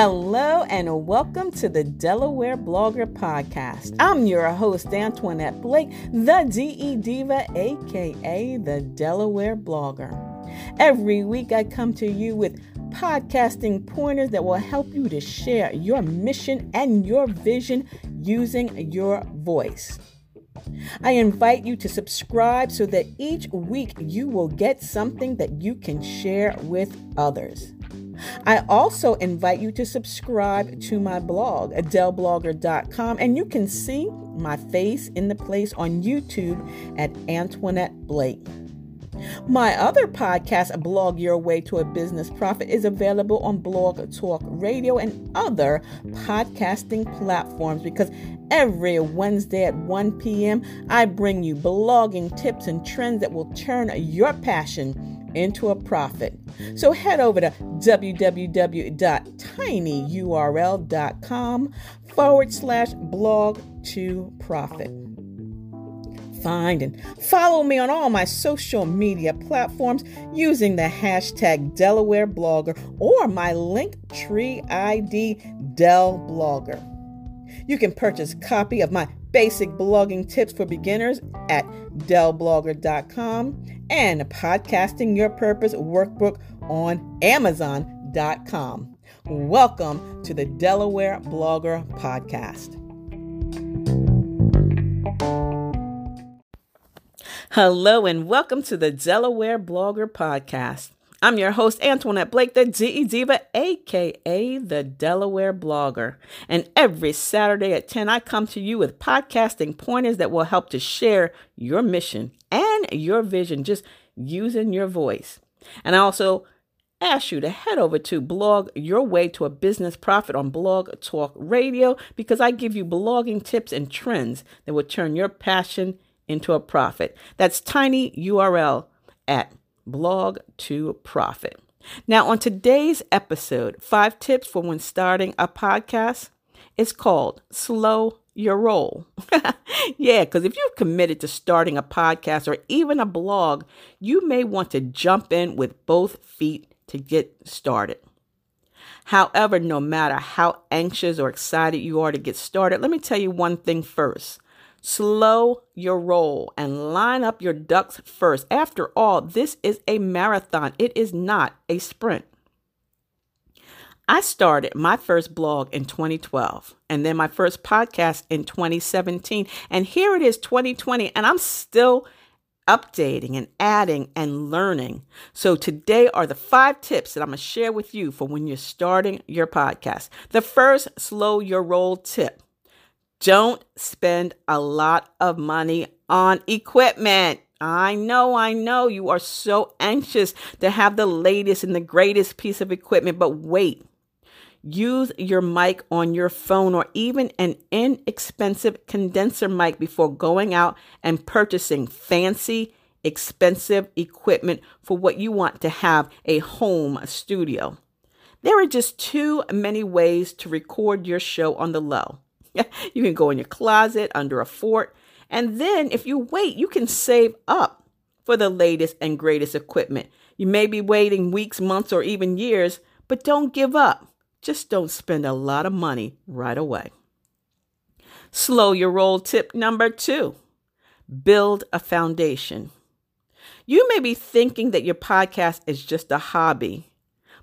Hello and welcome to the Delaware Blogger Podcast. I'm your host, Antoinette Blake, the DE Diva, aka the Delaware Blogger. Every week I come to you with podcasting pointers that will help you to share your mission and your vision using your voice. I invite you to subscribe so that each week you will get something that you can share with others. I also invite you to subscribe to my blog, adelblogger.com, and you can see my face in the place on YouTube at Antoinette Blake. My other podcast, Blog Your Way to a Business Profit, is available on Blog Talk Radio and other podcasting platforms because every Wednesday at 1 p.m., I bring you blogging tips and trends that will turn your passion into a profit. So head over to www.tinyurl.com forward slash blog to profit. Find and follow me on all my social media platforms using the hashtag Delaware Blogger or my link tree ID Del Blogger. You can purchase a copy of my basic blogging tips for beginners at delblogger.com and podcasting your purpose workbook on amazon.com. Welcome to the Delaware Blogger Podcast. Hello and welcome to the Delaware Blogger Podcast. I'm your host, Antoinette Blake, the DE Diva, aka the Delaware Blogger. And every Saturday at 10, I come to you with podcasting pointers that will help to share your mission and your vision, just using your voice. And I also ask you to head over to blog your way to a business profit on blog talk radio because i give you blogging tips and trends that will turn your passion into a profit that's tiny url at blog to profit. Now, on today's episode, five tips for when starting a podcast, it's called Slow Your Roll. yeah, because if you've committed to starting a podcast or even a blog, you may want to jump in with both feet to get started. However, no matter how anxious or excited you are to get started, let me tell you one thing first. Slow your roll and line up your ducks first. After all, this is a marathon, it is not a sprint. I started my first blog in 2012 and then my first podcast in 2017. And here it is, 2020, and I'm still updating and adding and learning. So, today are the five tips that I'm going to share with you for when you're starting your podcast. The first, slow your roll tip don't spend a lot of money on equipment. I know, I know you are so anxious to have the latest and the greatest piece of equipment, but wait. Use your mic on your phone or even an inexpensive condenser mic before going out and purchasing fancy, expensive equipment for what you want to have a home studio. There are just too many ways to record your show on the low. you can go in your closet under a fort. And then if you wait, you can save up for the latest and greatest equipment. You may be waiting weeks, months, or even years, but don't give up. Just don't spend a lot of money right away. Slow your roll tip number two build a foundation. You may be thinking that your podcast is just a hobby,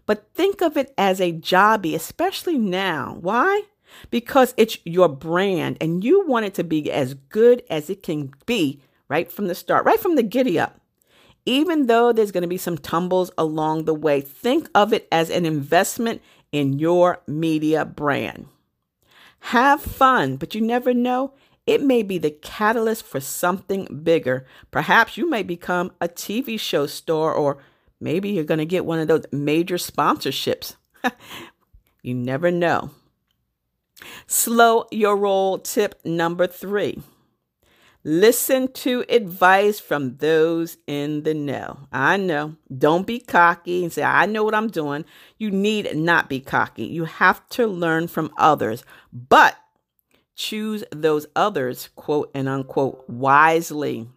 but think of it as a jobby, especially now. Why? Because it's your brand and you want it to be as good as it can be right from the start, right from the giddy up. Even though there's going to be some tumbles along the way, think of it as an investment in your media brand. Have fun, but you never know. It may be the catalyst for something bigger. Perhaps you may become a TV show star, or maybe you're going to get one of those major sponsorships. you never know. Slow your roll tip number three. Listen to advice from those in the know. I know. Don't be cocky and say, I know what I'm doing. You need not be cocky. You have to learn from others, but choose those others, quote and unquote, wisely.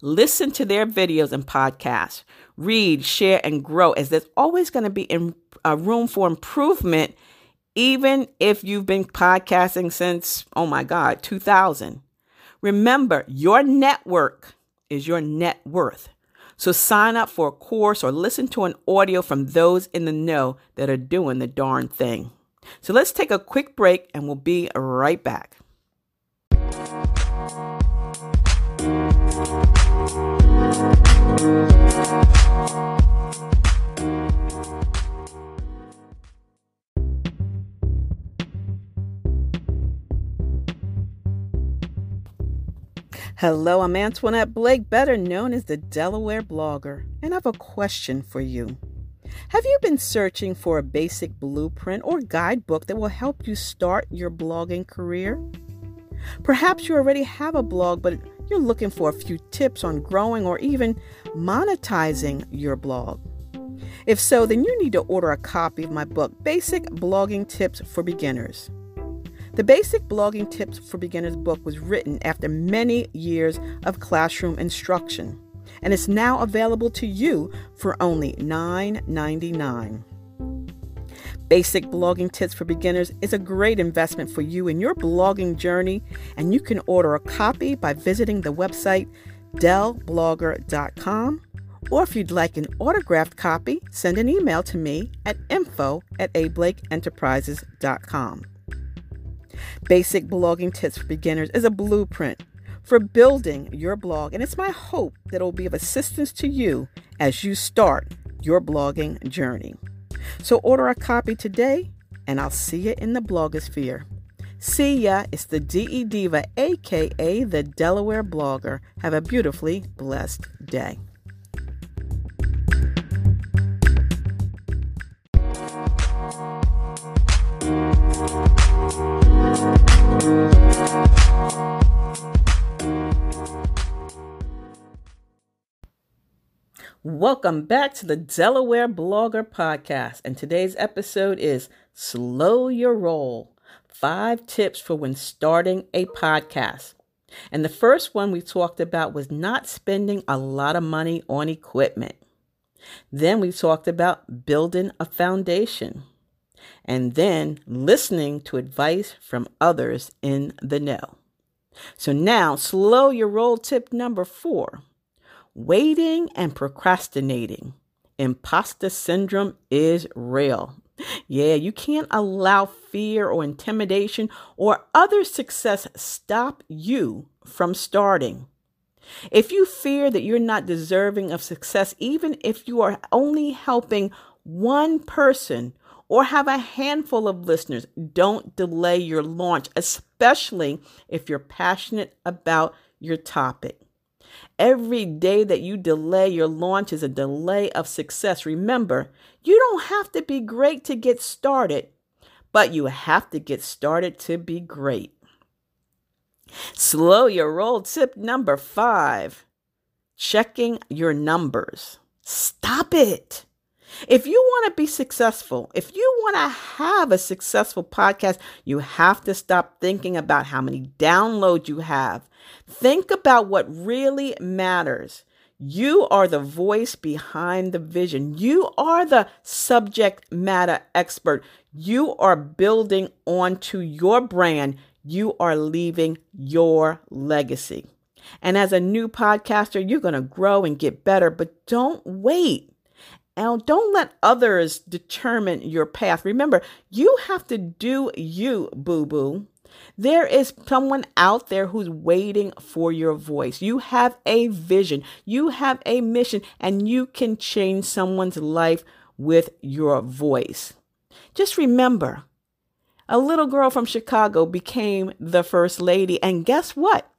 Listen to their videos and podcasts. Read, share, and grow, as there's always going to be in, a uh, room for improvement, even if you've been podcasting since, oh my God, 2000. Remember, your network is your net worth. So sign up for a course or listen to an audio from those in the know that are doing the darn thing. So let's take a quick break and we'll be right back. Hello, I'm Antoinette Blake, better known as the Delaware blogger, and I have a question for you. Have you been searching for a basic blueprint or guidebook that will help you start your blogging career? Perhaps you already have a blog, but you're looking for a few tips on growing or even monetizing your blog. If so, then you need to order a copy of my book, Basic Blogging Tips for Beginners. The Basic Blogging Tips for Beginners book was written after many years of classroom instruction, and it's now available to you for only $9.99. Basic Blogging Tips for Beginners is a great investment for you in your blogging journey, and you can order a copy by visiting the website delblogger.com. Or if you'd like an autographed copy, send an email to me at info at ablakeenterprises.com. Basic Blogging Tips for Beginners is a blueprint for building your blog, and it's my hope that it will be of assistance to you as you start your blogging journey. So order a copy today, and I'll see you in the blogosphere. See ya, it's the DE Diva, aka the Delaware blogger. Have a beautifully blessed day. Welcome back to the Delaware Blogger Podcast. And today's episode is Slow Your Roll Five Tips for When Starting a Podcast. And the first one we talked about was not spending a lot of money on equipment. Then we talked about building a foundation. And then listening to advice from others in the know. So now, slow your roll tip number four Waiting and procrastinating. Imposter syndrome is real. Yeah, you can't allow fear or intimidation or other success stop you from starting. If you fear that you're not deserving of success, even if you are only helping one person or have a handful of listeners, don't delay your launch, especially if you're passionate about your topic. Every day that you delay your launch is a delay of success. Remember, you don't have to be great to get started, but you have to get started to be great. Slow your roll tip number five checking your numbers. Stop it. If you want to be successful, if you want to have a successful podcast, you have to stop thinking about how many downloads you have. Think about what really matters. You are the voice behind the vision. You are the subject matter expert. You are building onto your brand. You are leaving your legacy. And as a new podcaster, you're going to grow and get better, but don't wait. And don't let others determine your path. Remember, you have to do you, boo boo. There is someone out there who's waiting for your voice. You have a vision, you have a mission, and you can change someone's life with your voice. Just remember, a little girl from Chicago became the first lady. And guess what?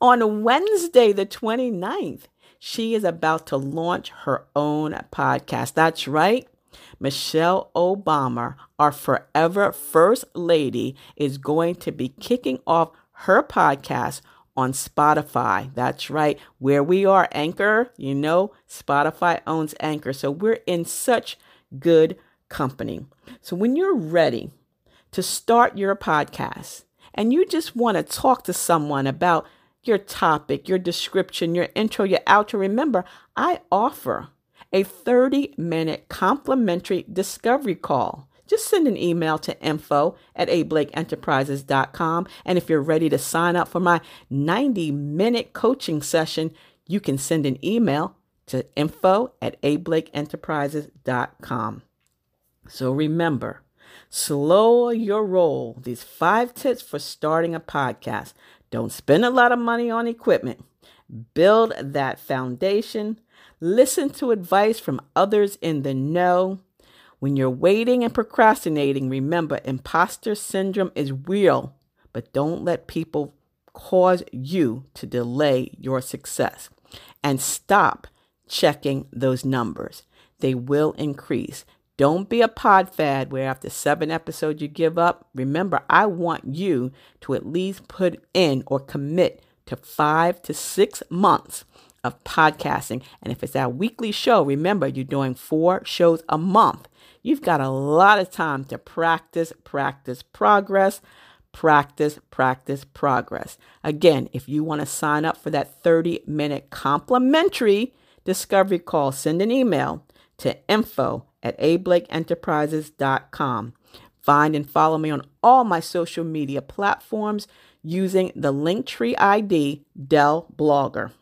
On Wednesday, the 29th, she is about to launch her own podcast. That's right. Michelle Obama, our forever first lady, is going to be kicking off her podcast on Spotify. That's right. Where we are, Anchor, you know, Spotify owns Anchor. So we're in such good company. So when you're ready to start your podcast and you just want to talk to someone about your topic, your description, your intro, your outro. Remember, I offer a 30 minute complimentary discovery call. Just send an email to info at ablakeenterprises.com. And if you're ready to sign up for my 90 minute coaching session, you can send an email to info at ablakeenterprises.com. So remember, slow your roll. These five tips for starting a podcast. Don't spend a lot of money on equipment. Build that foundation. Listen to advice from others in the know. When you're waiting and procrastinating, remember imposter syndrome is real, but don't let people cause you to delay your success. And stop checking those numbers. They will increase. Don't be a podfade where after seven episodes you give up. Remember, I want you to at least put in or commit to five to six months of podcasting. And if it's that weekly show, remember you're doing four shows a month. You've got a lot of time to practice, practice, progress, practice, practice, progress. Again, if you want to sign up for that 30 minute complimentary discovery call, send an email to info at ablakeenterprises.com. Find and follow me on all my social media platforms using the Linktree ID Del Blogger.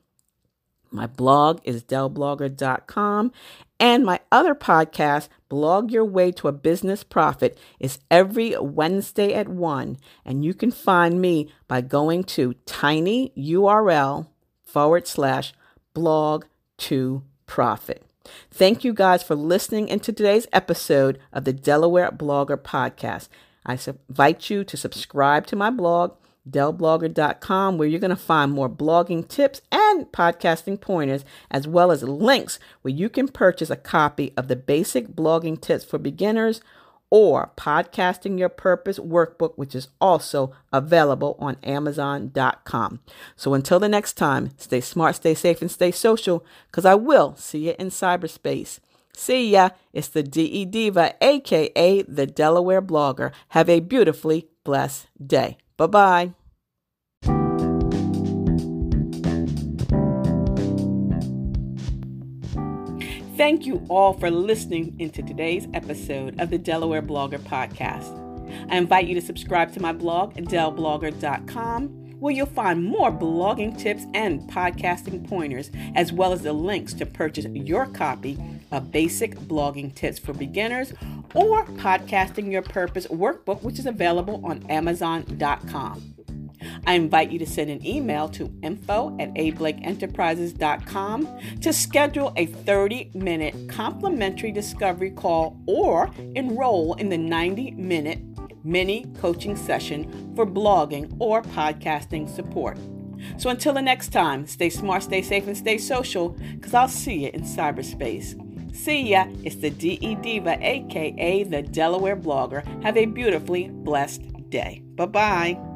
My blog is delblogger.com, and my other podcast, Blog Your Way to a Business Profit, is every Wednesday at 1. And you can find me by going to tinyurl forward slash blog to profit. Thank you guys for listening into today's episode of the Delaware Blogger Podcast. I invite you to subscribe to my blog, delblogger.com, where you're going to find more blogging tips and podcasting pointers, as well as links where you can purchase a copy of the Basic Blogging Tips for Beginners or Podcasting Your Purpose workbook, which is also available on Amazon.com. So until the next time, stay smart, stay safe, and stay social, because I will see you in cyberspace. See ya. It's the DE Diva, aka the Delaware blogger. Have a beautifully blessed day. Bye bye. Thank you all for listening into today's episode of the Delaware Blogger Podcast. I invite you to subscribe to my blog, delblogger.com, where you'll find more blogging tips and podcasting pointers, as well as the links to purchase your copy of Basic Blogging Tips for Beginners or Podcasting Your Purpose workbook, which is available on Amazon.com. I invite you to send an email to info at ablakeenterprises.com to schedule a 30 minute complimentary discovery call or enroll in the 90 minute mini coaching session for blogging or podcasting support. So until the next time, stay smart, stay safe, and stay social, because I'll see you in cyberspace. See ya, it's the DE Diva, aka the Delaware blogger. Have a beautifully blessed day. Bye bye.